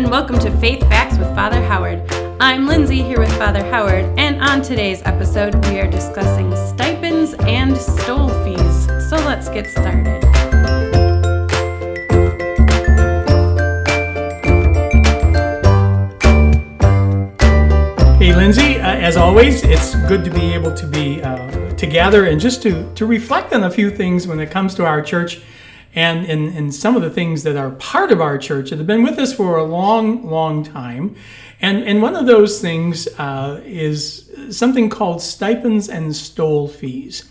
and welcome to Faith Facts with Father Howard. I'm Lindsay here with Father Howard, and on today's episode, we are discussing stipends and stole fees. So let's get started. Hey, Lindsay, uh, as always, it's good to be able to be uh, together and just to, to reflect on a few things when it comes to our church and, and, and some of the things that are part of our church that have been with us for a long, long time. And, and one of those things uh, is something called stipends and stole fees.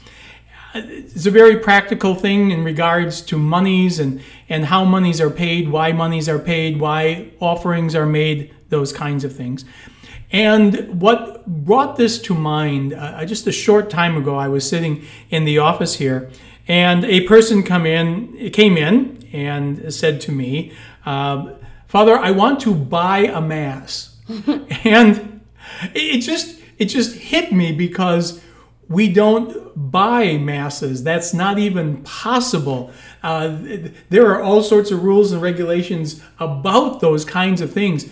It's a very practical thing in regards to monies and, and how monies are paid, why monies are paid, why offerings are made, those kinds of things. And what brought this to mind, uh, just a short time ago, I was sitting in the office here and a person come in, came in and said to me, uh, Father, I want to buy a mass. and it just it just hit me because we don't buy masses. That's not even possible. Uh, there are all sorts of rules and regulations about those kinds of things.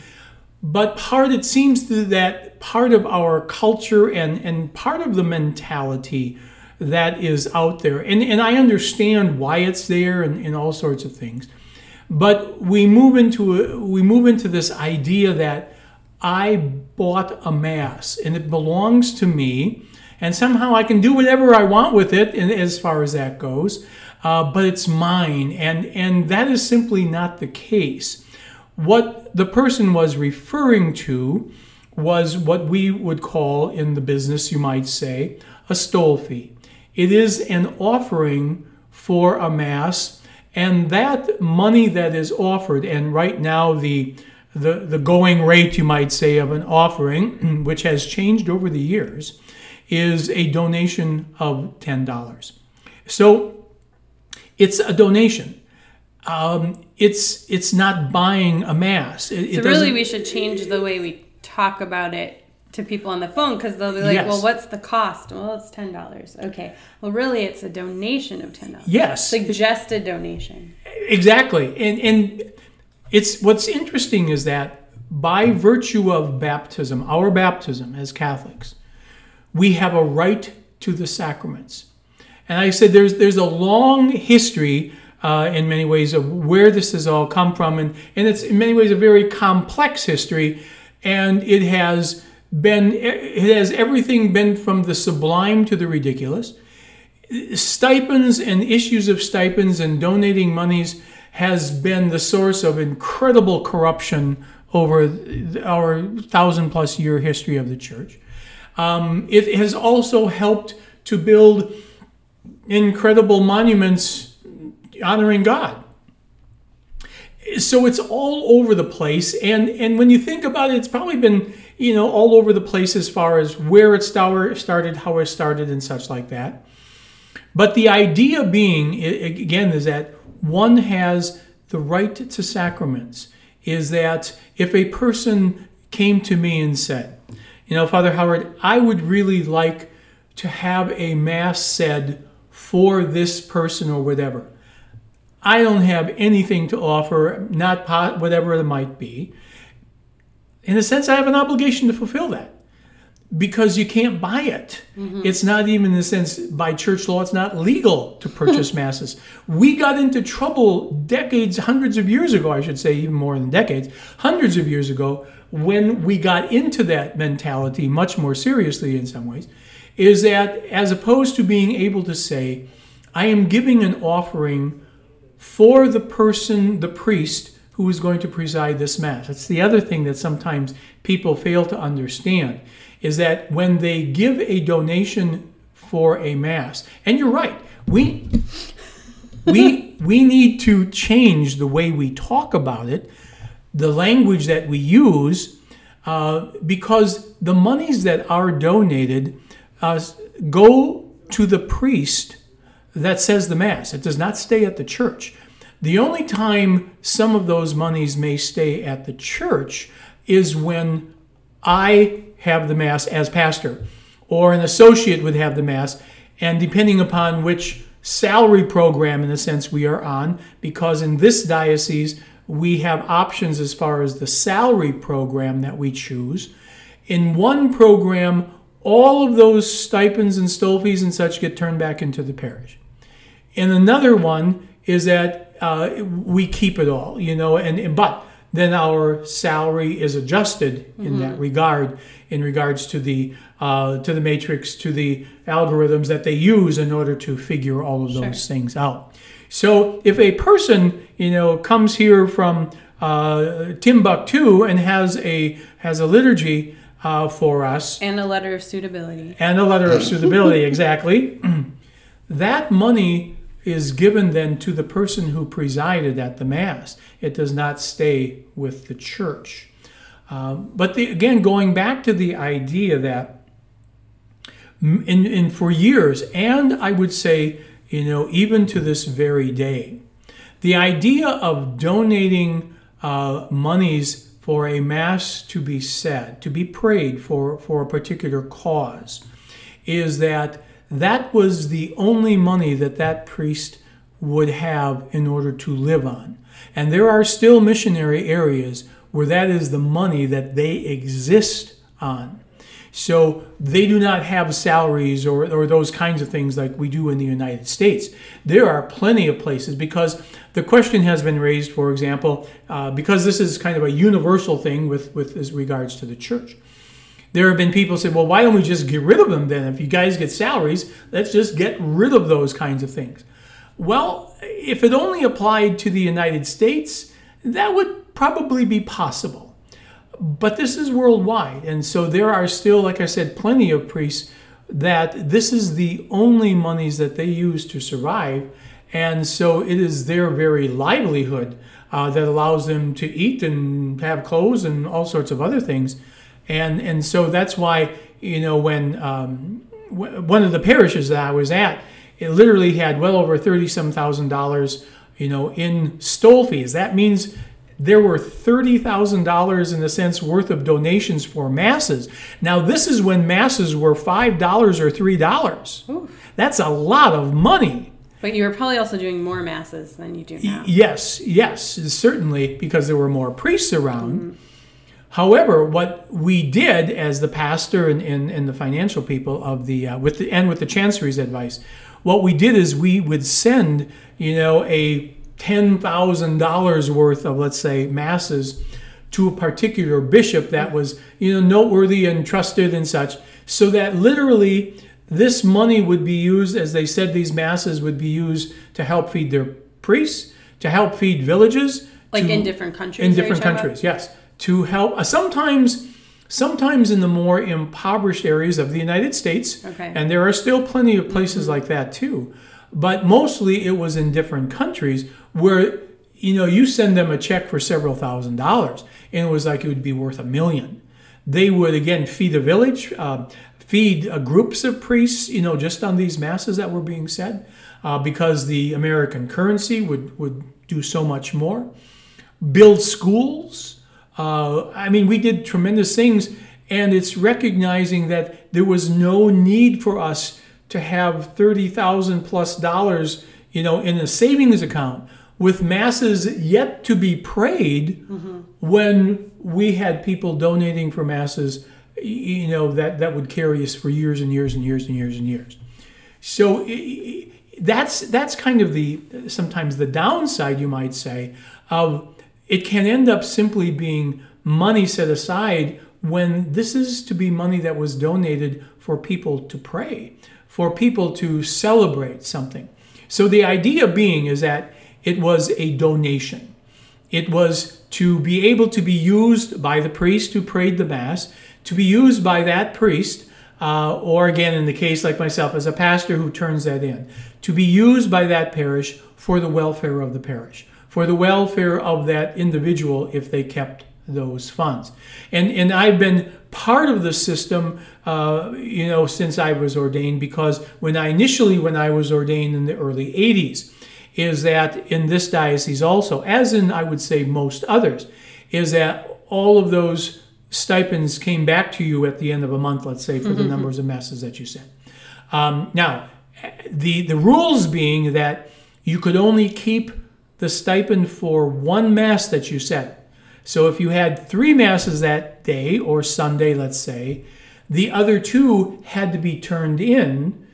But part, it seems that part of our culture and, and part of the mentality that is out there. And, and I understand why it's there and, and all sorts of things. But we move into a, we move into this idea that I bought a mass and it belongs to me, and somehow I can do whatever I want with it, and as far as that goes. Uh, but it's mine, and and that is simply not the case. What the person was referring to was what we would call in the business, you might say, a stole fee. It is an offering for a mass, and that money that is offered, and right now the the, the going rate, you might say, of an offering, which has changed over the years, is a donation of $10. So it's a donation. Um, it's it's not buying a mass. It, so really, we should change the way we talk about it to people on the phone because they'll be like, yes. "Well, what's the cost?" Well, it's ten dollars. Okay. Well, really, it's a donation of ten dollars. Yes. Suggested donation. Exactly, and and it's what's interesting is that by virtue of baptism, our baptism as Catholics, we have a right to the sacraments. And I said there's there's a long history uh, in many ways of where this has all come from, and and it's in many ways a very complex history, and it has been it has everything been from the sublime to the ridiculous. Stipends and issues of stipends and donating monies has been the source of incredible corruption over our thousand plus year history of the church. Um, it has also helped to build incredible monuments honoring god. So it's all over the place and and when you think about it it's probably been you know, all over the place as far as where it started, how it started, and such like that. But the idea being, again, is that one has the right to sacraments. Is that if a person came to me and said, you know, Father Howard, I would really like to have a mass said for this person or whatever. I don't have anything to offer, not pot, whatever it might be in a sense, I have an obligation to fulfill that because you can't buy it. Mm-hmm. It's not even in a sense by church law, it's not legal to purchase masses. We got into trouble decades, hundreds of years ago, I should say, even more than decades, hundreds of years ago, when we got into that mentality much more seriously in some ways, is that as opposed to being able to say, I am giving an offering for the person, the priest, who is going to preside this mass. That's the other thing that sometimes people fail to understand is that when they give a donation for a mass, and you're right, we we we need to change the way we talk about it, the language that we use, uh, because the monies that are donated uh, go to the priest that says the mass. It does not stay at the church. The only time some of those monies may stay at the church is when I have the Mass as pastor, or an associate would have the Mass, and depending upon which salary program, in a sense, we are on, because in this diocese, we have options as far as the salary program that we choose. In one program, all of those stipends and stole fees and such get turned back into the parish. In another one is that uh, we keep it all, you know, and but then our salary is adjusted in mm-hmm. that regard, in regards to the uh, to the matrix, to the algorithms that they use in order to figure all of those sure. things out. So if a person, you know, comes here from uh, Timbuktu and has a has a liturgy uh, for us and a letter of suitability and a letter of suitability, exactly, that money is given then to the person who presided at the mass. It does not stay with the church. Um, but the, again, going back to the idea that in, in for years, and I would say you know, even to this very day. The idea of donating uh, monies for a mass to be said, to be prayed for, for a particular cause, is that that was the only money that that priest would have in order to live on. And there are still missionary areas where that is the money that they exist on. So they do not have salaries or, or those kinds of things like we do in the United States. There are plenty of places because the question has been raised, for example, uh, because this is kind of a universal thing with, with as regards to the church. There have been people say, well, why don't we just get rid of them then? If you guys get salaries, let's just get rid of those kinds of things. Well, if it only applied to the United States, that would probably be possible. But this is worldwide. And so there are still, like I said, plenty of priests that this is the only monies that they use to survive. And so it is their very livelihood uh, that allows them to eat and have clothes and all sorts of other things. And, and so that's why, you know, when um, w- one of the parishes that I was at, it literally had well over thirty some thousand dollars, you know, in stole fees. That means there were $30,000 in a sense worth of donations for masses. Now, this is when masses were $5 or $3. That's a lot of money. But you were probably also doing more masses than you do now. Yes, yes, certainly, because there were more priests around. Mm-hmm. However, what we did as the pastor and, and, and the financial people of the, uh, with the, and with the chancery's advice, what we did is we would send, you know, a $10,000 worth of, let's say, masses to a particular bishop that was, you know, noteworthy and trusted and such, so that literally this money would be used, as they said, these masses would be used to help feed their priests, to help feed villages. Like to, in different countries. In different countries, yes. To help, uh, sometimes sometimes in the more impoverished areas of the United States. Okay. And there are still plenty of places mm-hmm. like that too. But mostly it was in different countries where you know you send them a check for several thousand dollars and it was like it would be worth a million they would again feed a village uh, feed uh, groups of priests you know just on these masses that were being said uh, because the american currency would would do so much more build schools uh, i mean we did tremendous things and it's recognizing that there was no need for us to have 30,000 plus dollars you know in a savings account with masses yet to be prayed mm-hmm. when we had people donating for masses you know that that would carry us for years and years and years and years and years so that's that's kind of the sometimes the downside you might say of it can end up simply being money set aside when this is to be money that was donated for people to pray for people to celebrate something so the idea being is that it was a donation. It was to be able to be used by the priest who prayed the Mass, to be used by that priest, uh, or again, in the case like myself, as a pastor who turns that in, to be used by that parish for the welfare of the parish, for the welfare of that individual if they kept those funds. And, and I've been part of the system, uh, you know, since I was ordained, because when I initially, when I was ordained in the early 80s, is that in this diocese also, as in I would say most others, is that all of those stipends came back to you at the end of a month, let's say, for mm-hmm. the numbers of masses that you sent. Um, now, the the rules being that you could only keep the stipend for one mass that you said. So if you had three masses that day or Sunday, let's say, the other two had to be turned in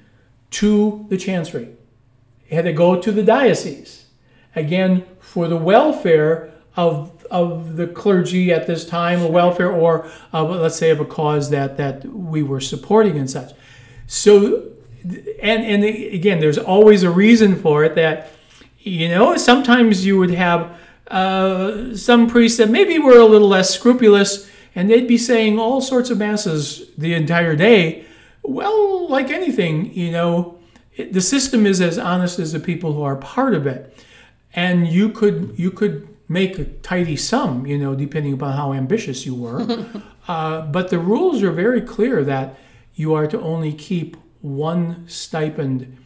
to the chancery. It had to go to the diocese. Again, for the welfare of, of the clergy at this time, a welfare or uh, let's say of a cause that, that we were supporting and such. So, and, and again, there's always a reason for it that, you know, sometimes you would have uh, some priests that maybe were a little less scrupulous and they'd be saying all sorts of masses the entire day. Well, like anything, you know, the system is as honest as the people who are part of it, and you could you could make a tidy sum, you know, depending upon how ambitious you were. uh, but the rules are very clear that you are to only keep one stipend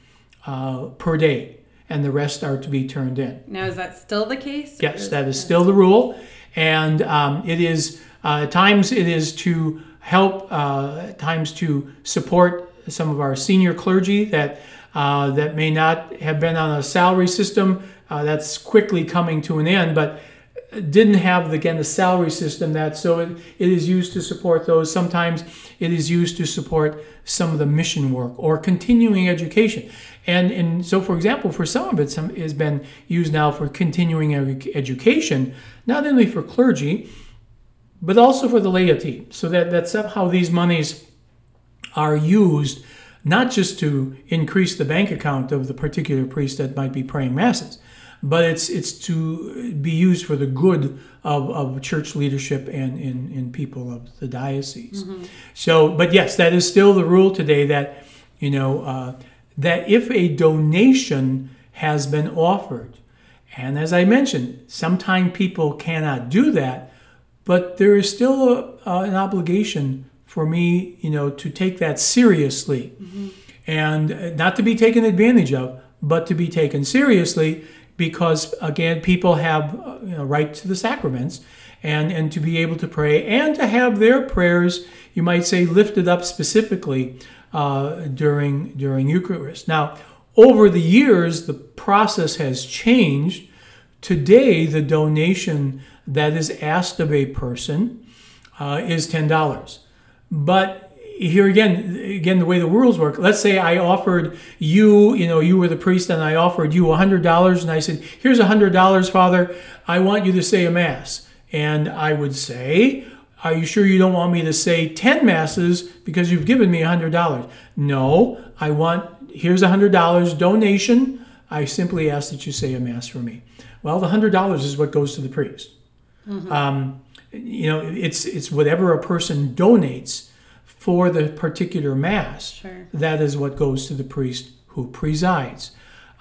uh, per day, and the rest are to be turned in. Now, is that still the case? Yes, that is still the rule, and um, it is uh, at times it is to help, uh, at times to support some of our senior clergy that uh, that may not have been on a salary system uh, that's quickly coming to an end, but didn't have again the salary system that so it, it is used to support those. Sometimes it is used to support some of the mission work or continuing education. And and so for example for some of it some has been used now for continuing education not only for clergy but also for the laity. So that that's how these monies are used not just to increase the bank account of the particular priest that might be praying masses, but it's it's to be used for the good of, of church leadership and in, in people of the diocese. Mm-hmm. So, but yes, that is still the rule today that you know uh, that if a donation has been offered, and as I mentioned, sometimes people cannot do that, but there is still a, uh, an obligation for me, you know, to take that seriously mm-hmm. and not to be taken advantage of, but to be taken seriously because again, people have uh, you know, right to the sacraments and and to be able to pray and to have their prayers, you might say, lifted up specifically uh, during during Eucharist. Now, over the years, the process has changed. Today, the donation that is asked of a person uh, is ten dollars. But here again, again, the way the rules work. Let's say I offered you, you know, you were the priest, and I offered you a hundred dollars, and I said, "Here's a hundred dollars, Father. I want you to say a mass." And I would say, "Are you sure you don't want me to say ten masses because you've given me a hundred dollars?" No, I want. Here's a hundred dollars donation. I simply ask that you say a mass for me. Well, the hundred dollars is what goes to the priest. Mm-hmm. Um, you know, it's it's whatever a person donates for the particular mass. Sure. That is what goes to the priest who presides.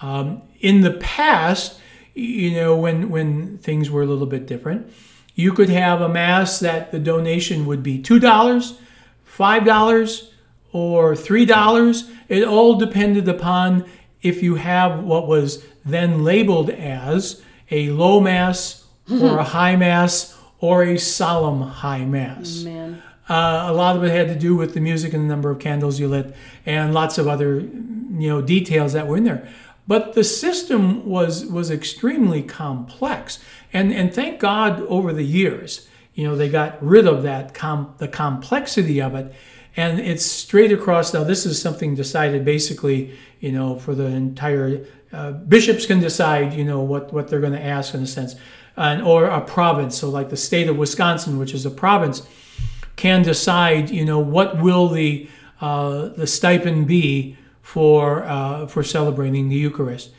Um, in the past, you know, when when things were a little bit different, you could have a mass that the donation would be two dollars, five dollars, or three dollars. It all depended upon if you have what was then labeled as a low mass or a high mass or a solemn high mass. Man. Uh, a lot of it had to do with the music and the number of candles you lit, and lots of other, you know, details that were in there. But the system was was extremely complex, and and thank God over the years, you know, they got rid of that com- the complexity of it, and it's straight across. Now this is something decided basically, you know, for the entire uh, bishops can decide, you know, what what they're going to ask in a sense and, or a province. So, like the state of Wisconsin, which is a province, can decide, you know, what will the uh, the stipend be for uh, for celebrating the Eucharist.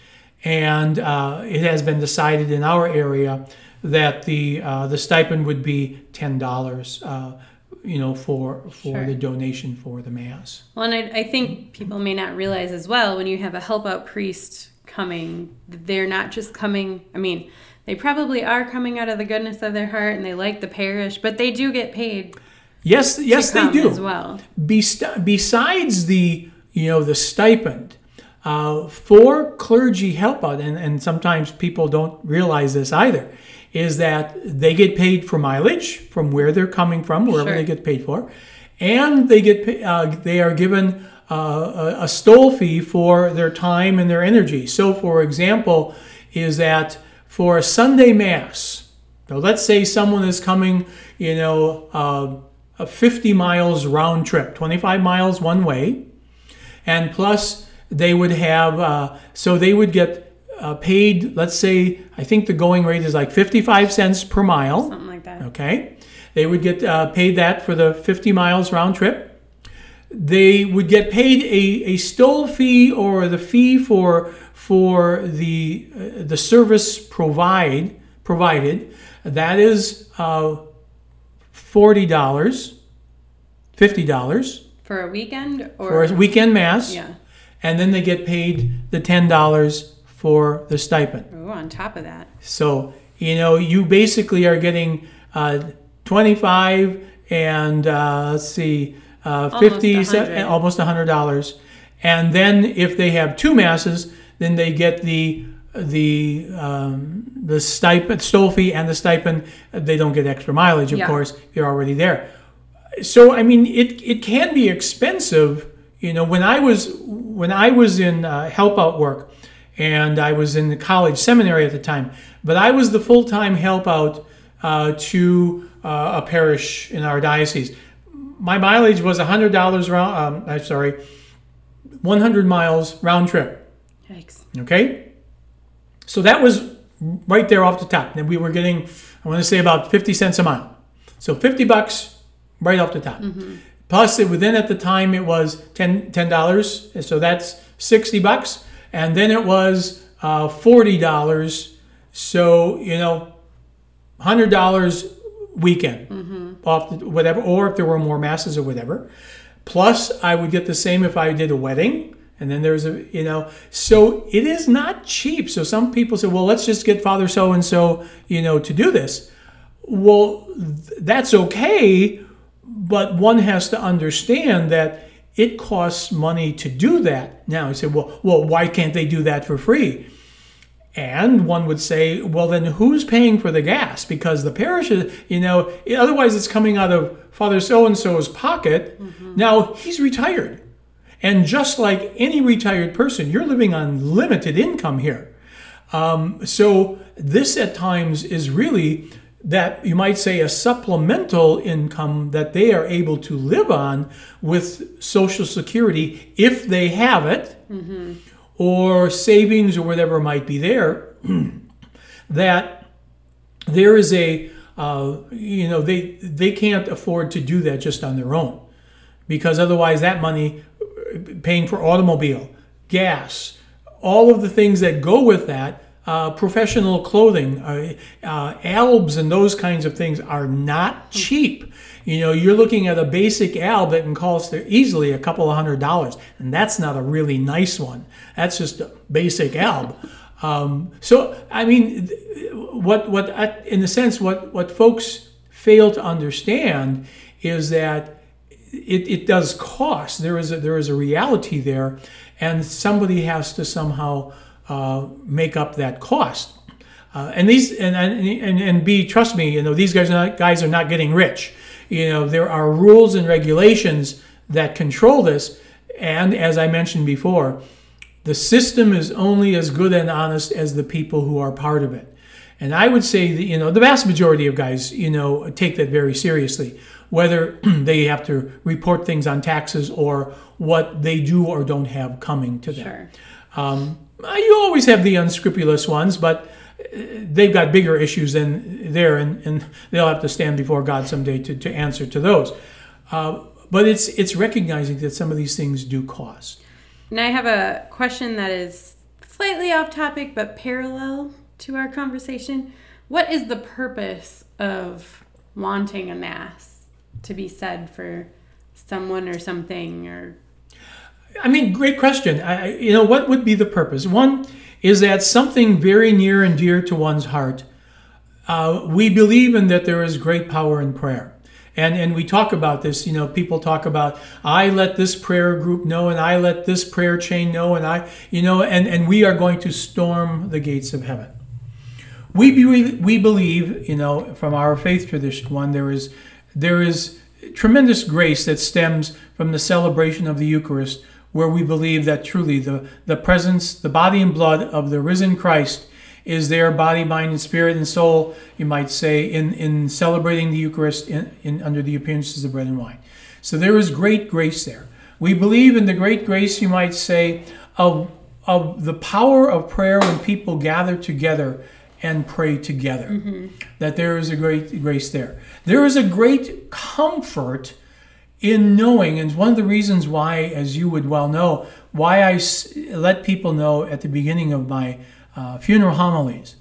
And uh, it has been decided in our area that the uh, the stipend would be ten dollars. Uh, you know, for for sure. the donation for the mass. Well, and I, I think people may not realize as well when you have a help out priest coming, they're not just coming. I mean, they probably are coming out of the goodness of their heart and they like the parish, but they do get paid. Yes, yes, they do as well. besides the you know the stipend uh, for clergy help out, and, and sometimes people don't realize this either, is that they get paid for mileage from where they're coming from, wherever sure. they get paid for, and they get uh, they are given uh, a, a stole fee for their time and their energy. So, for example, is that for a Sunday Mass. So let's say someone is coming, you know, uh, a 50 miles round trip, 25 miles one way, and plus they would have, uh, so they would get uh, paid, let's say, I think the going rate is like 55 cents per mile. Something like that. Okay. They would get uh, paid that for the 50 miles round trip. They would get paid a, a stole fee or the fee for for the uh, the service provide provided. That is uh, forty dollars, fifty dollars For a weekend or for a weekend mass, yeah. and then they get paid the ten dollars for the stipend. Ooh, on top of that. So, you know, you basically are getting uh, 25 and uh, let's see, uh, Almost 50, a hundred. almost $100. And then if they have two masses, then they get the the um, the stipend, stole fee, and the stipend. They don't get extra mileage, of Yeah. course. You're already there. So I mean, it it can be expensive. You know, when I was when I was in uh, help out work, and I was in the college seminary at the time, but I was the full time help out uh, to uh, a parish in our diocese. My mileage was hundred dollars round. Um, I'm sorry, one hundred miles round trip. Yikes. Okay, so that was right there off the top. And we were getting, I want to say about fifty cents a mile. So fifty bucks right off the top. Plus, it within at the time it was 10 dollars, so that's sixty bucks, and then it was uh, forty dollars. So you know, hundred dollars weekend off the, whatever, or if there were more masses or whatever. Plus, I would get the same if I did a wedding. And then there's a, you know, so it is not cheap. So some people say, well, let's just get Father so and so, you know, to do this. Well, th- that's okay, but one has to understand that it costs money to do that. Now, you say, well, well, why can't they do that for free? And one would say, well, then who's paying for the gas? Because the parish, is, you know, otherwise it's coming out of Father so and so's pocket. Mm-hmm. Now, he's retired. And just like any retired person, you're living on limited income here. Um, so, this at times is really that you might say a supplemental income that they are able to live on with Social Security if they have it or savings or whatever might be there, that there is a uh, you know they they can't afford to do that just on their own because otherwise that money paying for automobile gas all of the things that go with that uh, professional clothing uh, uh, albs and those kinds of things are not cheap. You know you're looking at a basic alb that can cost easily a couple of hundred dollars and that's not a really nice one. That's just a basic alb. Um, so i mean what what in a sense what what folks fail to understand is that it, it does cost there is a, there is a reality there and somebody has to somehow uh, make up that cost uh, and these and, and and B, trust me, you know these guys are not guys are not getting rich. You know there are rules and regulations that control this, and as I mentioned before, the system is only as good and honest as the people who are part of it. And I would say that you know the vast majority of guys you know take that very seriously, whether they have to report things on taxes or what they do or don't have coming to them. Sure. Um, you always have the unscrupulous ones, but uh, they've got bigger issues than there, and, and they'll have to stand before God someday to, to answer to those. Uh, but it's it's recognizing that some of these things do cost. And I have a question that is slightly off topic but parallel to our conversation. What is the purpose of wanting a mass to be said for someone or something or I mean, great question. I, you know, what would be the purpose? One is that something very near and dear to one's heart. Uh, we believe in that there is great power in prayer. And, and we talk about this, you know, people talk about, I let this prayer group know, and I let this prayer chain know, and I, you know, and, and we are going to storm the gates of heaven. We, be, we believe, you know, from our faith tradition, one, there is, there is tremendous grace that stems from the celebration of the Eucharist, where we believe that truly the, the presence, the body and blood of the risen Christ is there body, mind, and spirit and soul, you might say, in, in celebrating the Eucharist in, in, under the appearances of bread and wine. So there is great grace there. We believe in the great grace, you might say, of, of the power of prayer when people gather together and pray together. Mm-hmm. That there is a great grace there. There is a great comfort in knowing, and one of the reasons why, as you would well know, why I let people know at the beginning of my uh, funeral homilies,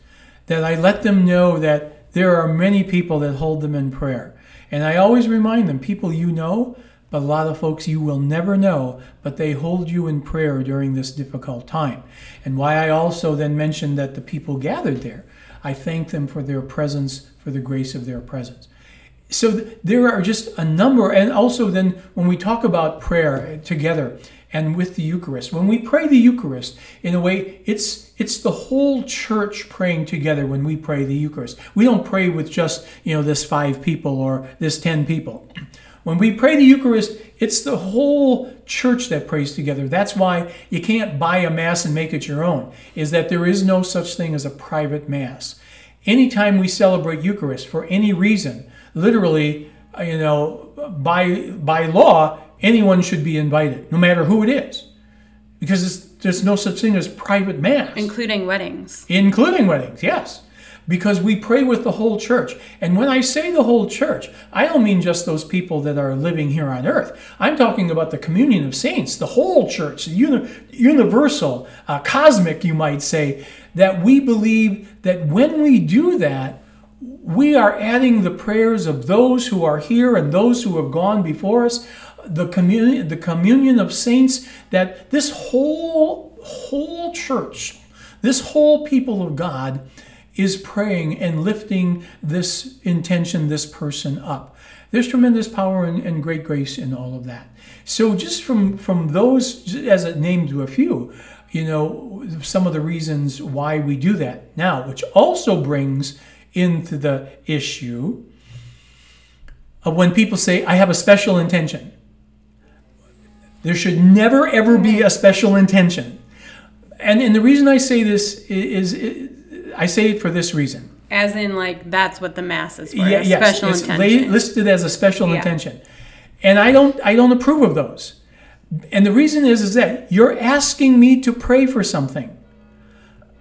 that I let them know that there are many people that hold them in prayer. And I always remind them people you know, a lot of folks you will never know, but they hold you in prayer during this difficult time. And why I also then mentioned that the people gathered there, I thank them for their presence, for the grace of their presence. So there are just a number, and also then when we talk about prayer eh, together, and with the Eucharist. When we pray the Eucharist, in a way, it's it's the whole church praying together when we pray the Eucharist. We don't pray with just, you know, this five people or this 10 people. When we pray the Eucharist, it's the whole church that prays together. That's why you can't buy a mass and make it your own. Is that there is no such thing as a private mass. Anytime we celebrate Eucharist for any reason, literally, you know, by by law, anyone should be invited, no matter who it is, because there's no such thing as private mass, including weddings. Including weddings, yes, because we pray with the whole church. And when I say the whole church, I don't mean just those people that are living here on earth. I'm talking about the communion of saints, the whole church, uni- universal, uh, cosmic, you might say. That we believe that when we do that, we are adding the prayers of those who are here and those who have gone before us the communion, the communion of saints, that this whole whole church, this whole people of God, is praying and lifting this intention, this person up. There's tremendous power and, and great grace in all of that. So just from from those, as a name to a few, you know, some of the reasons why we do that now, which also brings into the issue of when people say, I have a special intention. There should never ever be a special intention. And, and the reason I say this is, is I say it for this reason. As in, like, that's what the Mass is for, yeah, yes, special it's intention. listed as a special yeah. intention. And I don't, I don't approve of those. And the reason is, is that you're asking me to pray for something.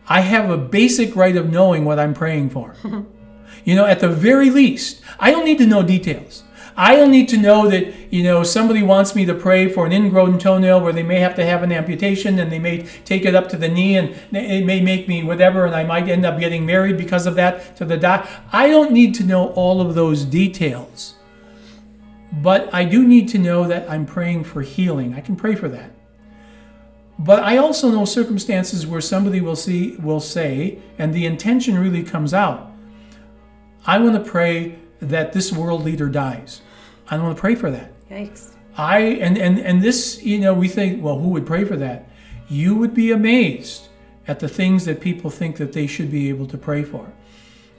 I have a basic right of knowing what I'm praying for. you know, at the very least, I don't need to know details. I don't need to know that, you know, somebody wants me to pray for an ingrown toenail where they may have to have an amputation and they may take it up to the knee and it may make me whatever and I might end up getting married because of that to the doc. I don't need to know all of those details. But I do need to know that I'm praying for healing. I can pray for that. But I also know circumstances where somebody will see will say, and the intention really comes out. I want to pray that this world leader dies. I don't want to pray for that. Yikes. I and and and this, you know, we think, well, who would pray for that? You would be amazed at the things that people think that they should be able to pray for.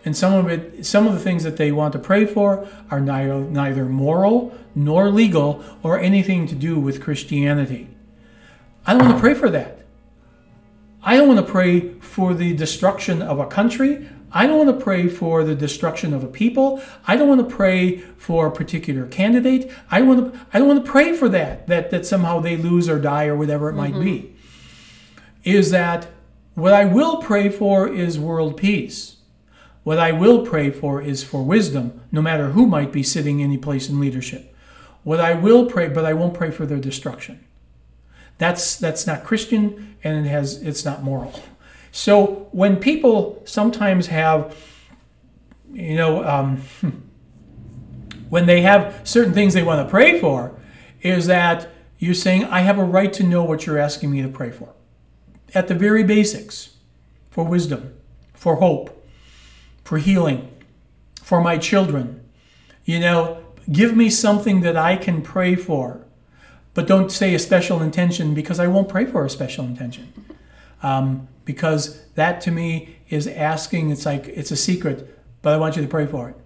And some of it, some of the things that they want to pray for are neither, neither moral nor legal or anything to do with Christianity. I don't want to pray for that. I don't want to pray for the destruction of a country. I don't want to pray for the destruction of a people. I don't want to pray for a particular candidate. I don't want to, I don't want to pray for that, that, that somehow they lose or die or whatever it mm-hmm. might be. Is that what I will pray for is world peace. What I will pray for is for wisdom, no matter who might be sitting any place in leadership. What I will pray, but I won't pray for their destruction. That's that's not Christian and it has it's not moral. So when people sometimes have, you know, um, when they have certain things they want to pray for, is that you're saying, I have a right to know what you're asking me to pray for. At the very basics for wisdom, for hope, for healing, for my children. You know, give me something that I can pray for. But don't say a special intention because I won't pray for a special intention. Um, because that to me is asking, it's like, it's a secret, but I want you to pray for it.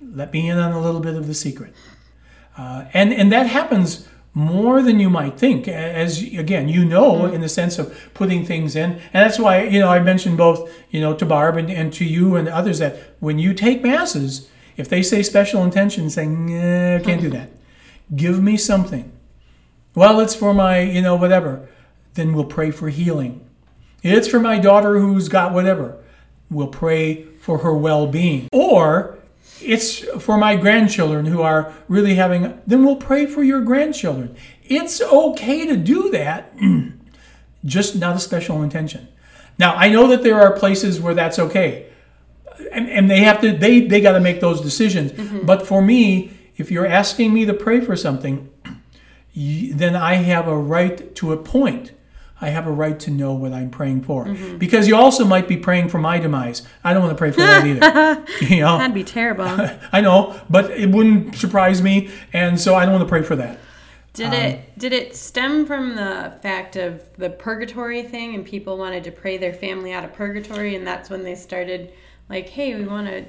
Let me in on a little bit of the secret. Uh, and, and that happens more than you might think. As again, you know, in the sense of putting things in, and that's why you know I mentioned both you know to Barb and, and to you and others that when you take masses, if they say special intention, saying nah, can't do that, give me something. Well, it's for my you know whatever. Then we'll pray for healing. It's for my daughter who's got whatever. We'll pray for her well-being. Or it's for my grandchildren who are really having, then we'll pray for your grandchildren. It's okay to do that, just not a special intention. Now, I know that there are places where that's okay. And, and they have to, they, they got to make those decisions. Mm-hmm. But for me, if you're asking me to pray for something, then I have a right to a point. I have a right to know what I'm praying for. Because you also might be praying for my demise. I don't want to pray for that either. you know? That'd be terrible. I know, but it wouldn't surprise me, and so I don't want to pray for that. Did it did it stem from the fact of the purgatory thing and people wanted to pray their family out of purgatory and that's when they started like, hey, we want to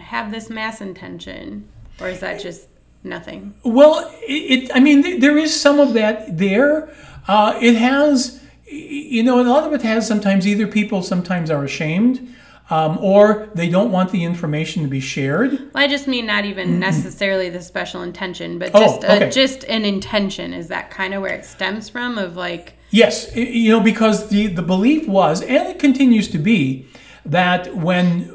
have this mass intention, or is that just nothing? Well, it, it I mean, th- there is some of that there. Uh, it has, you know, a lot of it has sometimes either people sometimes are ashamed. Um, or they don't want the information to be shared. Well, I just mean not even necessarily the special intention, but Oh, just okay. a, just an intention. Is that kind of where it stems from? Of like, Yes, you know, because the, the belief was, and it continues to be, that when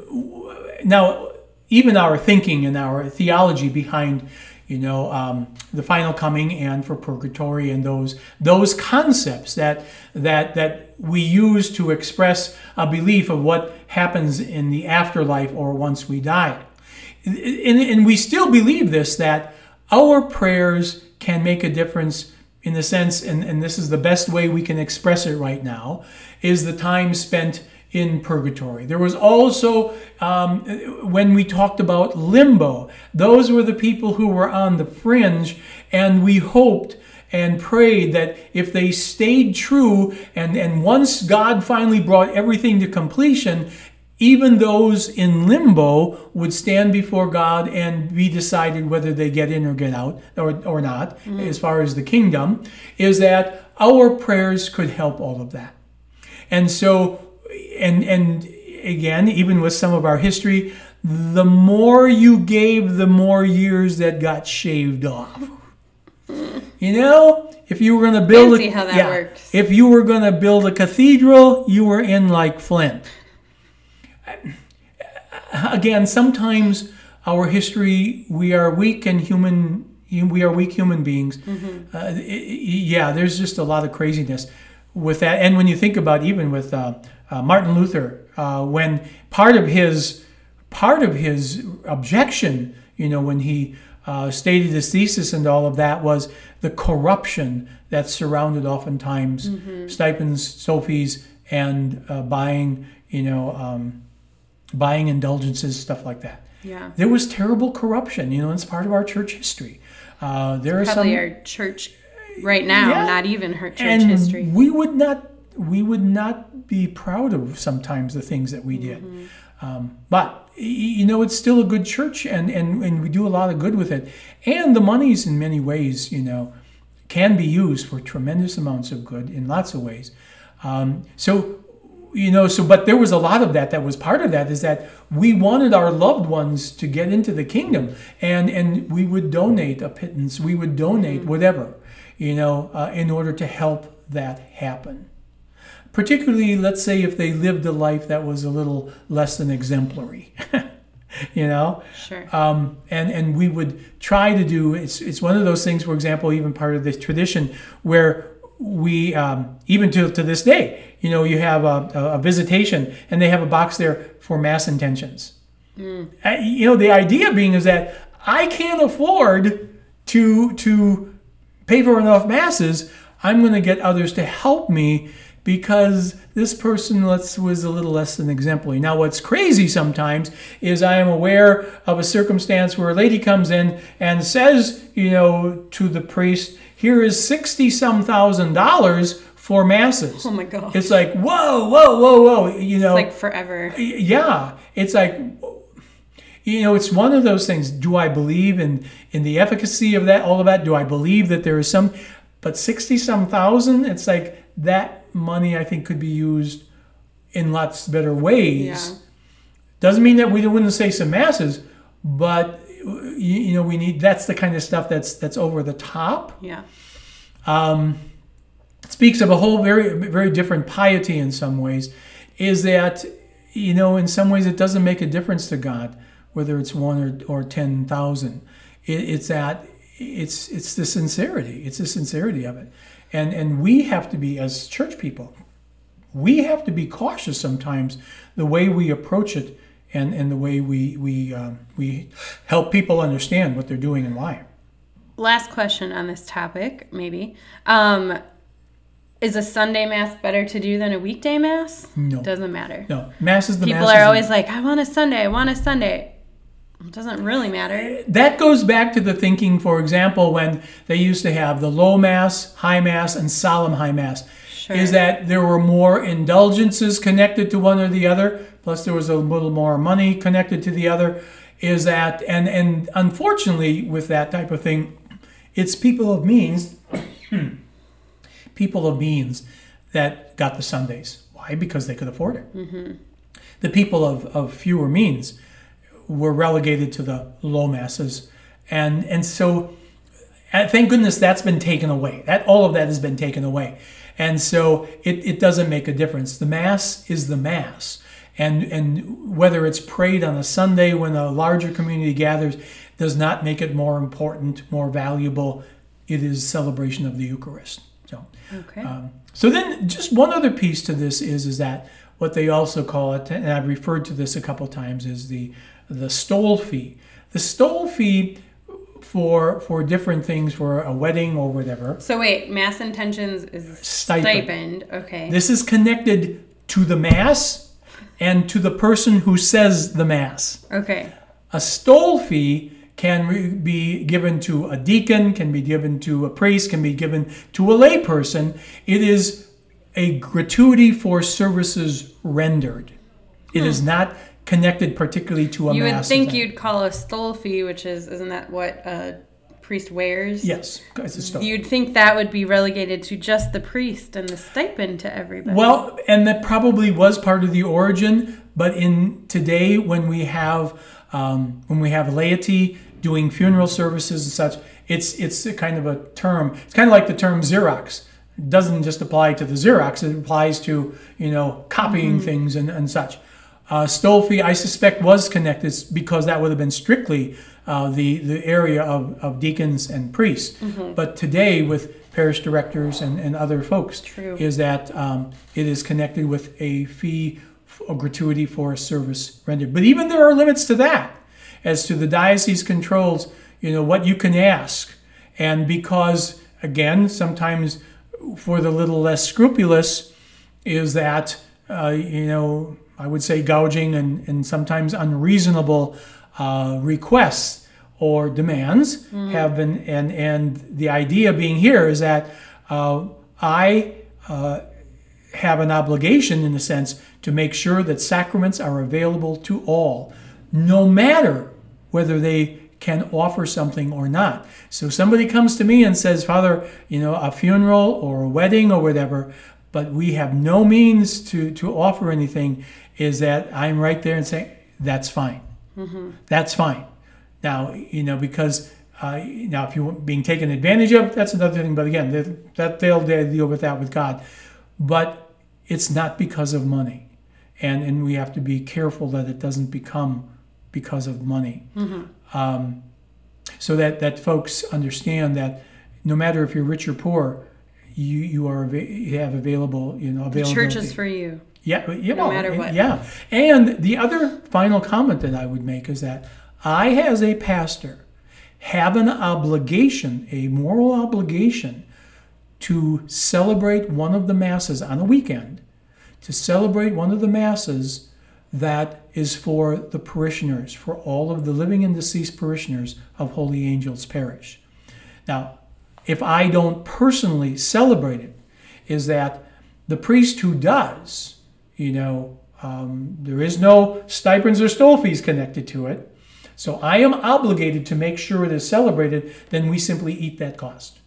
now even our thinking and our theology behind, you know, um, the final coming and for purgatory and those those concepts that that that we use to express a belief of what happens in the afterlife or once we die, and, and we still believe this that our prayers can make a difference in the sense, and, and this is the best way we can express it right now, is the time spent in purgatory. There was also, um, when we talked about limbo, those were the people who were on the fringe, and we hoped and prayed that if they stayed true, and, and once God finally brought everything to completion, even those in limbo would stand before God and be decided whether they get in or get out or, or not, as far as the kingdom, is that our prayers could help all of that. And so, and and again, even with some of our history, the more you gave, the more years that got shaved off. You know, if you were going to build Fancy a, how that works. if you were going to build a cathedral, you were in like Flynn. Again, sometimes our history, we are weak and human. We are weak human beings. Mm-hmm. Uh, yeah, there's just a lot of craziness with that. And when you think about even with uh, uh, Martin Luther, uh, when part of his part of his objection, you know, when he uh, stated his thesis and all of that was the corruption that surrounded oftentimes stipends, stole fees, and uh, buying, you know, um, buying indulgences, stuff like that. yeah, There was terrible corruption, you know, it's part of our church history. Uh, there are probably some, our church right now, Yeah. not even her church and history. we would not we would not be proud of sometimes the things that we did. Mm-hmm. um, but you know it's still a good church and, and and we do a lot of good with it. And the monies in many ways you know can be used for tremendous amounts of good in lots of ways. Um, so you know so but there was a lot of that that was part of that is that we wanted our loved ones to get into the kingdom and and we would donate a pittance we would donate whatever you know uh, in order to help that happen particularly let's say if they lived a life that was a little less than exemplary you know? Sure. um, and and we would try to do it's it's one of those things for example even part of this tradition where we um, even to, to this day you know you have a, a, visitation and they have a box there for mass intentions. Uh, you know the idea being is that i can't afford to to pay for enough masses. I'm going to get others to help me because this person let's, was a little less than exemplary. Now, what's crazy sometimes is I am aware of a circumstance where a lady comes in and says, you know, to the priest, here is 60 some thousand dollars for masses. oh my god, It's like, whoa, whoa, whoa, whoa, you know. like forever. Yeah, it's like you know, it's one of those things. Do I believe in in the efficacy of that, all of that? Do I believe that there is some? But 60 some thousand, it's like that money I think could be used in lots better ways. Yeah. Doesn't mean that we wouldn't say some masses, but you, you know we need that's the kind of stuff that's that's over the top. Yeah. Um, speaks of a whole very very different piety in some ways is that you know in some ways it doesn't make a difference to god whether it's one or, or 10,000 it, it's that it's it's the sincerity it's the sincerity of it and and we have to be as church people we have to be cautious sometimes the way we approach it and and the way we we um, we help people understand what they're doing and why Last question on this topic, maybe. Um, is a Sunday mass better to do than a weekday mass? No. Doesn't matter. no mass is the People mass are always like, I want a Sunday, I want a Sunday. It doesn't really matter. that goes back to the thinking, for example, when they used to have the low mass, high mass, and solemn high mass. Sure. Is that there were more indulgences connected to one or the other, plus there was a little more money connected to the other. Is that and and unfortunately with that type of thing, it's people of means, people of means that got the Sundays. Why? Because they could afford it. Mm-hmm. The people of, of fewer means were relegated to the low masses, and and so and thank goodness that's been taken away. That all of that has been taken away, and so it, it doesn't make a difference. The mass is the mass, and and whether it's prayed on a Sunday when a larger community gathers does not make it more important, more valuable. It is celebration of the Eucharist. So. Okay. Um, so then, just one other piece to this is is that what they also call it, and I've referred to this a couple times, is the the stole fee. The stole fee for for different things for a wedding or whatever. so wait, mass intentions is Stipend. stipend. Okay. This is connected to the mass and to the person who says the mass. okay. A stole fee can re- be given to a deacon, can be given to a priest, can be given to a layperson. It is a gratuity for services rendered. It is hmm. not connected particularly to a. You would think you'd call a stole fee, which is isn't that what a priest wears? Yes, it's a stole. You'd think that would be relegated to just the priest and the stipend to everybody. Well, and that probably was part of the origin, but in today when we have um, when we have laity doing funeral services and such, it's it's a kind of a term. It's kind of like the term Xerox. Doesn't just apply to the Xerox; it applies to you know copying things and, and such. Uh, stole fee, I suspect, was connected because that would have been strictly uh, the the area of, of deacons and priests. But today, with parish directors and, and other folks, True. is that um, it is connected with a fee, a gratuity for a service rendered. But even there are limits to that, as to the diocese controls, you know, what you can ask, and because again, sometimes for the little less scrupulous, is that uh, you know I would say gouging and, and sometimes unreasonable uh, requests or demands have been and and the idea being here is that uh, I uh, have an obligation in a sense to make sure that sacraments are available to all, no matter whether they can offer something or not. So somebody comes to me and says, Father, you know, a funeral or a wedding or whatever, but we have no means to, to offer anything, is that I'm right there and saying, that's fine. That's fine. Now, you know, because uh, now if you're being taken advantage of, that's another thing. But again, that, that they'll deal with that with God. But it's not because of money, and and we have to be careful that it doesn't become because of money. Um, so that that folks understand that no matter if you're rich or poor, you you are you have available you know the church is for you. Yeah, yeah, No well, matter what. Yeah, and the other final comment that I would make is that I, as a pastor, have an obligation, a moral obligation, to celebrate one of the masses on a weekend, to celebrate one of the masses that is for the parishioners, for all of the living and deceased parishioners of Holy Angels Parish. Now, if I don't personally celebrate it, is that the priest who does, you know, um, there is no stipends or stole fees connected to it. So I am obligated to make sure it is celebrated, then we simply eat that cost.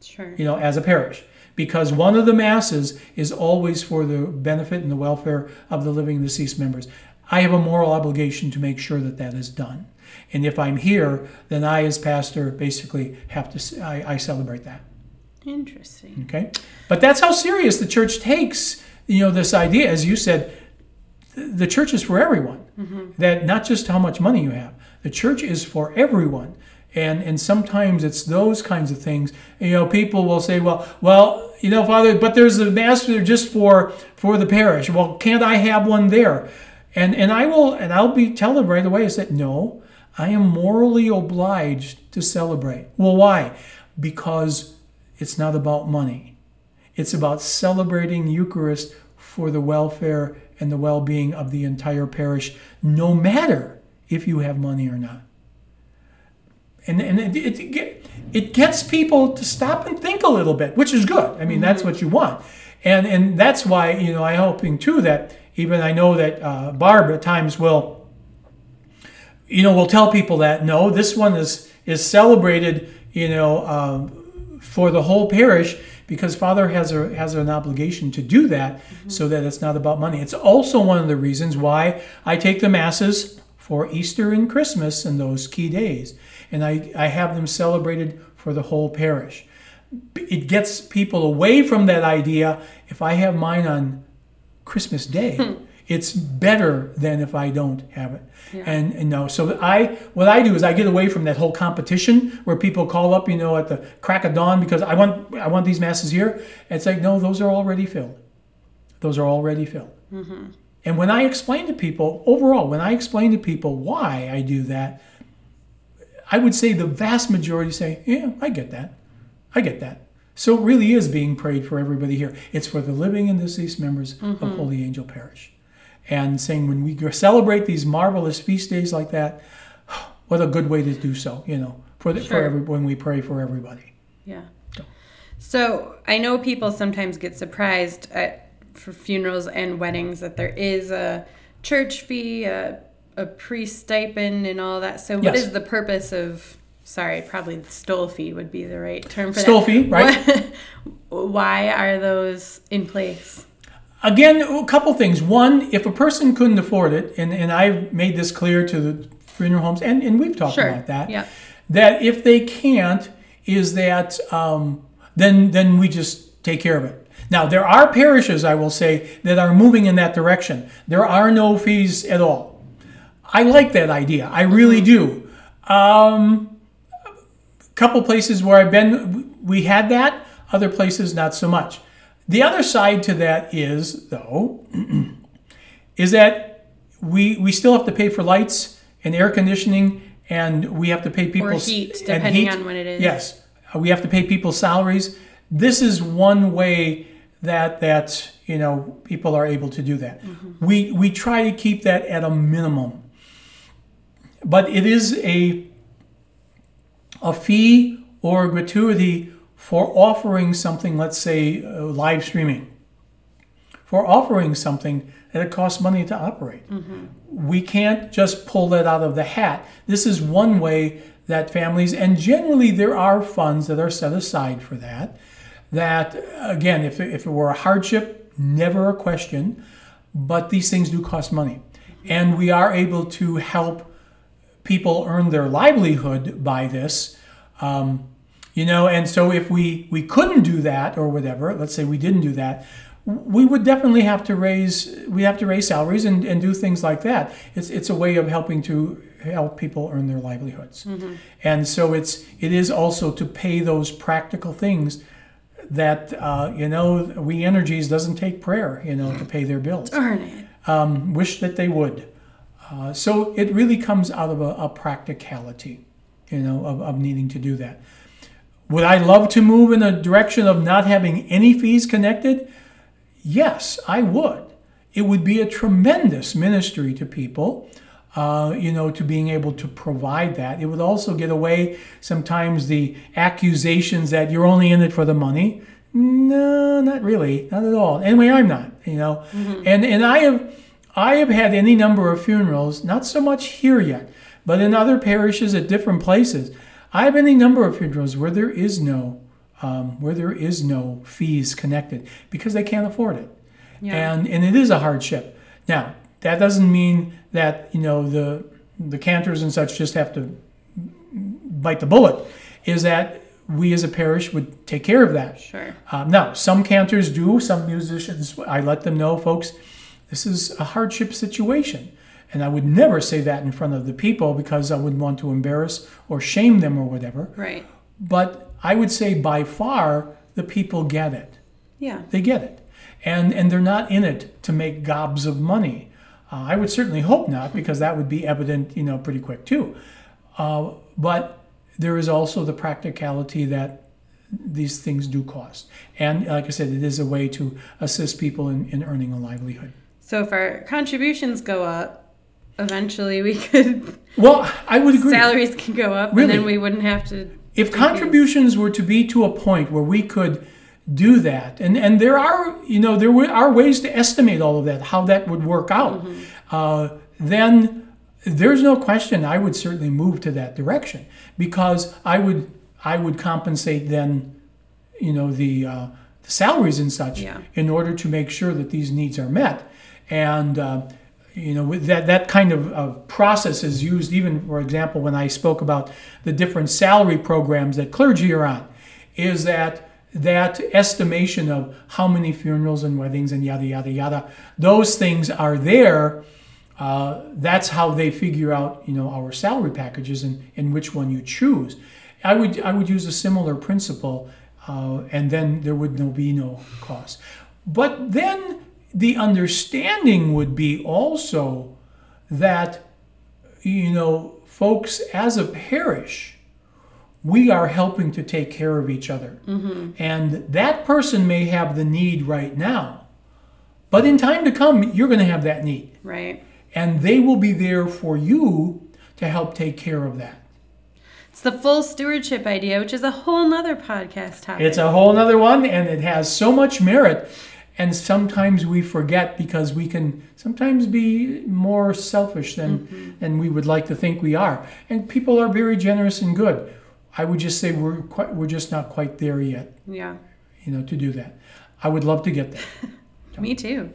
Sure. you know, as a parish. Because one of the masses is always for the benefit and the welfare of the living and deceased members. I have a moral obligation to make sure that that is done. And if I'm here, then I, as pastor, basically have to, I, I celebrate that. Interesting. Okay, but that's how serious the church takes you know this idea. As you said, the church is for everyone. Mm-hmm. That not just how much money you have. The church is for everyone. And and sometimes it's those kinds of things. You know, people will say, well, well, you know, Father, but there's a master just for for the parish. Well, can't I have one there? And and I will and I'll be tell them right away. I said, no, I am morally obliged to celebrate. Well, why? Because it's not about money. It's about celebrating Eucharist for the welfare and the well being of the entire parish, no matter if you have money or not. And, and it, it, it gets people to stop and think a little bit, which is good. I mean, that's what you want. And, and that's why, you know, I'm hoping too that even I know that uh, Barb at times will you know, we'll tell people that no, this one is is celebrated, you know, um, for the whole parish because Father has a has an obligation to do that, mm-hmm. so that it's not about money. It's also one of the reasons why I take the masses for Easter and Christmas and those key days, and I I have them celebrated for the whole parish. It gets people away from that idea. If I have mine on Christmas Day, hmm. It's better than if I don't have it. And, and no, so I what I do is I get away from that whole competition where people call up, you know, at the crack of dawn because I want I want these masses here. It's like no, those are already filled. Those are already filled. Mm-hmm. And when I explain to people overall, when I explain to people why I do that, I would say the vast majority say, "Yeah, I get that. I get that." So it really is being prayed for everybody here. It's for the living and deceased members of mm-hmm. Holy Angel Parish. And saying when we celebrate these marvelous feast days like that, what a good way to do so, you know, for the, for every, when we pray for everybody. Yeah. So I know people sometimes get surprised at for funerals and weddings that there is a church fee, a, a priest stipend, and all that. So what is Yes. the purpose of? Sorry, probably stole fee would be the right term for Stole that. fee, right? Why are those in place? Again, a couple things. One, if a person couldn't afford it, and, and I've made this clear to the funeral homes, and, and we've talked Sure. about that, Yeah. that if they can't, is that um, then then we just take care of it. Now there are parishes, I will say, that are moving in that direction. There are no fees at all. I like that idea. I really do. Um, a couple places where I've been, we had that. Other places, not so much. The other side to that is, though, is that we we still have to pay for lights and air conditioning, and we have to pay people heat, and depending on what it is. Yes, we have to pay people's salaries. This is one way that that you know people are able to do that. Mm-hmm. We we try to keep that at a minimum, but it is a a fee or a gratuity for offering something, let's say uh, live streaming, for offering something that it costs money to operate. We can't just pull that out of the hat. This is one way that families, and generally there are funds that are set aside for that. That, again, if, if it were a hardship, never a question, but these things do cost money. And we are able to help people earn their livelihood by this. Um, you know, and so if we we couldn't do that or whatever, let's say we didn't do that, we would definitely have to raise we have to raise salaries and, and do things like that. It's it's a way of helping to help people earn their livelihoods. And so it's it is also to pay those practical things that uh, you know We Energies doesn't take prayer you know to pay their bills Darn it. um, wish that they would. Uh, so it really comes out of a, a practicality, you know, of, of needing to do that. Would I love to move in a direction of not having any fees connected? Yes, I would. It would be a tremendous ministry to people, uh, you know, to being able to provide that. It would also get away sometimes the accusations that you're only in it for the money. No, not really, not at all. Anyway, I'm not, you know, and and I have I have had any number of funerals, not so much here yet, but in other parishes at different places. I have any number of funerals where there is no um, where there is no fees connected because they can't afford it, Yeah. and and it is a hardship. Now that doesn't mean that you know the the cantors and such just have to bite the bullet. Is that we as a parish would take care of that. Sure. Um, now, some cantors do, some musicians, I let them know, folks, this is a hardship situation. And I would never say that in front of the people because I wouldn't want to embarrass or shame them or whatever. Right. But I would say by far, the people get it. Yeah. They get it. And, and they're not in it to make gobs of money. Uh, I would certainly hope not because that would be evident, you know, pretty quick too. Uh, but there is also the practicality that these things do cost. And like I said, it is a way to assist people in, in earning a livelihood. So if our contributions go up, eventually we could Well, I would agree. salaries can go up, and then we wouldn't have to. if contributions were to be to a point where we could do that and and there are you know there are ways to estimate all of that how that would work out uh, then there's no question i would certainly move to that direction because i would i would compensate then you know the, uh, the salaries and such Yeah. in order to make sure that these needs are met and uh, you know that that kind of, of process is used even for example when i spoke about the different salary programs that clergy are on is that that estimation of how many funerals and weddings and yada yada yada those things are there uh, that's how they figure out you know our salary packages and, and which one you choose. I would i would use a similar principle uh, and then there would no be no cost. But then the understanding would be also that you know folks as a parish we are helping to take care of each other mm-hmm. and that person may have the need right now but in time to come you're going to have that need Right. and they will be there for you to help take care of that. It's the full stewardship idea, which is a whole nother podcast topic. It's a whole nother one, and it has so much merit. And sometimes we forget because we can sometimes be more selfish than, mm-hmm. than we would like to think we are. And people are very generous and good. I would just say we're quite, we're just not quite there yet, yeah. you know, to do that. I would love to get there. Me too.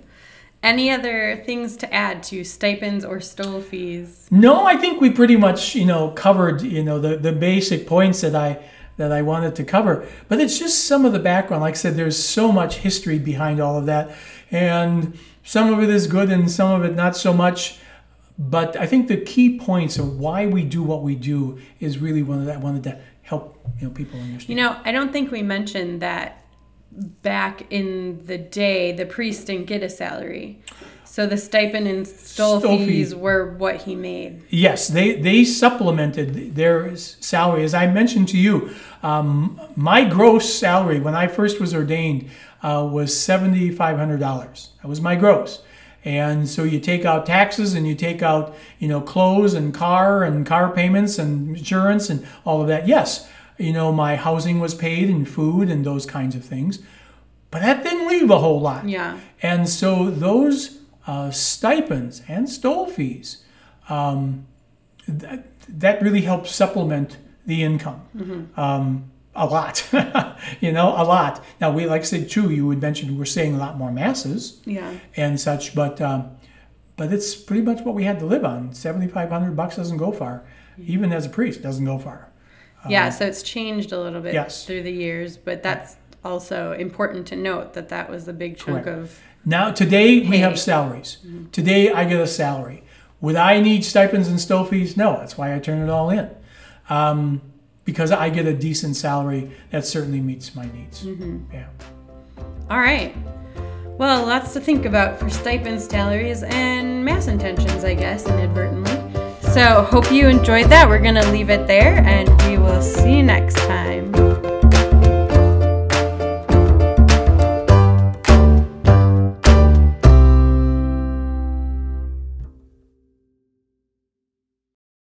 Any other things to add to stipends or stole fees? No, I think we pretty much, you know, covered, you know, the, the basic points that I that I wanted to cover. But it's just some of the background. Like I said, there's so much history behind all of that. And some of it is good and some of it not so much. But I think the key points of why we do what we do is really one that I wanted to help, you know, people understand. You know, I don't think we mentioned that back in the day, the priest didn't get a salary. So the stipend and stole, Stole fees fees. were what he made. Yes, they, they supplemented their salary. As I mentioned to you, um, my gross salary when I first was ordained uh, was $7,500. That was my gross. And so you take out taxes and you take out, you know, clothes and car and car payments and insurance and all of that. Yes, you know, my housing was paid and food and those kinds of things. But that didn't leave a whole lot. Yeah. And so those uh, stipends and stole fees, um, that, that really helps supplement the income um, a lot. you know, a lot. Now, we, like I said, too, you had mentioned we're saying a lot more masses Yeah. and such, but um, but it's pretty much what we had to live on. Seventy five hundred bucks doesn't go far, even as a priest, doesn't go far. Yeah, so it's changed a little bit Yes. through the years, but that's also important to note that that was a big chunk Correct. of. Now, today we have salaries. Today I get a salary. Would I need stipends and stole fees? No, that's why I turn it all in. Um, because I get a decent salary that certainly meets my needs. Yeah. All right. Well, lots to think about for stipends, salaries, and mass intentions, I guess, inadvertently. So, hope you enjoyed that. We're going to leave it there, and we will see you next time.